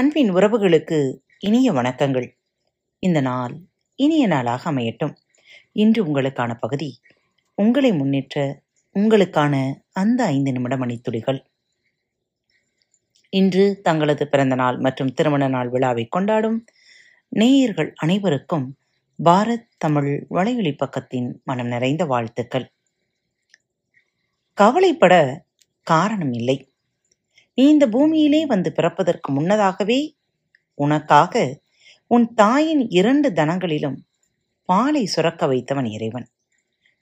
அன்பின் உறவுகளுக்கு இனிய வணக்கங்கள். இந்த நாள் இனிய நாளாக அமையட்டும். இன்று உங்களுக்கான பகுதி உங்களை முன்னேற்ற உங்களுக்கான அந்த ஐந்து நிமிட மணித்துளிகள் இன்று தங்களது பிறந்த நாள் மற்றும் திருமண நாள் விழாவை கொண்டாடும் நேயர்கள் அனைவருக்கும் பாரத் தமிழ் வலையொலி பக்கத்தின் மனம் நிறைந்த வாழ்த்துக்கள். கவலைப்பட காரணம் இல்லை. நீ இந்த பூமியிலே வந்து பிறப்பதற்கு முன்னதாகவே உனக்காக உன் தாயின் இரண்டு தனங்களிலும் பாலை சுரக்க வைத்தவன் இறைவன்.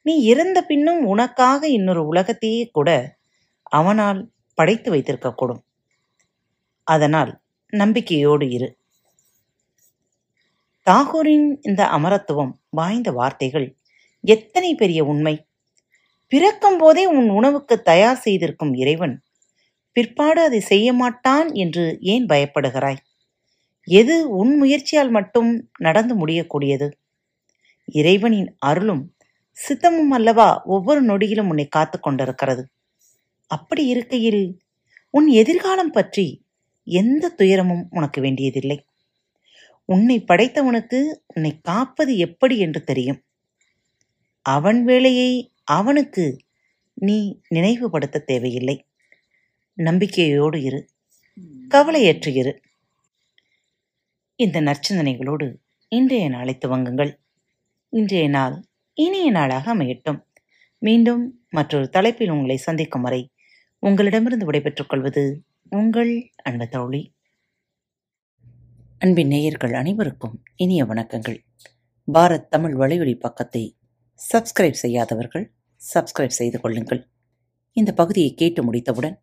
நீ இறந்த பின்னும் உனக்காக இன்னொரு உலகத்தையே கூட அவனால் படைத்து வைத்திருக்கக்கூடும். அதனால் நம்பிக்கையோடு இரு. தாகூரின் இந்த அமரத்துவம் வாய்ந்த வார்த்தைகள் எத்தனை பெரிய உண்மை. பிறக்கும் போதே உன் உணவுக்கு தயார் செய்திருக்கும் இறைவன் பிற்பாடு அதை செய்ய மாட்டான் என்று ஏன் பயப்படுகிறாய்? எது உன் முயற்சியால் மட்டும் நடந்து முடியக்கூடியது? இறைவனின் அருளும் சித்தமும் அல்லவா ஒவ்வொரு நொடியிலும் உன்னை காத்து கொண்டிருக்கிறது. அப்படி இருக்கையில் உன் எதிர்காலம் பற்றி எந்த துயரமும் உனக்கு வேண்டியதில்லை. உன்னை படைத்தவனுக்கு உன்னை காப்பது எப்படி என்று தெரியும். அவன் வேலையை அவனுக்கு நீ நினைவுபடுத்த தேவையில்லை. நம்பிக்கையோடு இரு. கவலையற்று இரு. இந்த நற்சிந்தனைகளோடு இன்றைய நாளை துவங்குங்கள். இன்றைய நாள் இனிய நாளாக அமையட்டும். மீண்டும் மற்றொரு தலைப்பில் உங்களை சந்திக்கும் வரை உங்களிடமிருந்து விடைபெற்றுக் கொள்வது உங்கள் அன்பு தோழி அன்பின் நேயர்கள் அனைவருக்கும் இனிய வணக்கங்கள். பாரத் தமிழ் வலையொலி பக்கத்தை சப்ஸ்கிரைப் செய்யாதவர்கள் சப்ஸ்கிரைப் செய்து கொள்ளுங்கள். இந்த பகுதியை கேட்டு முடித்தவுடன்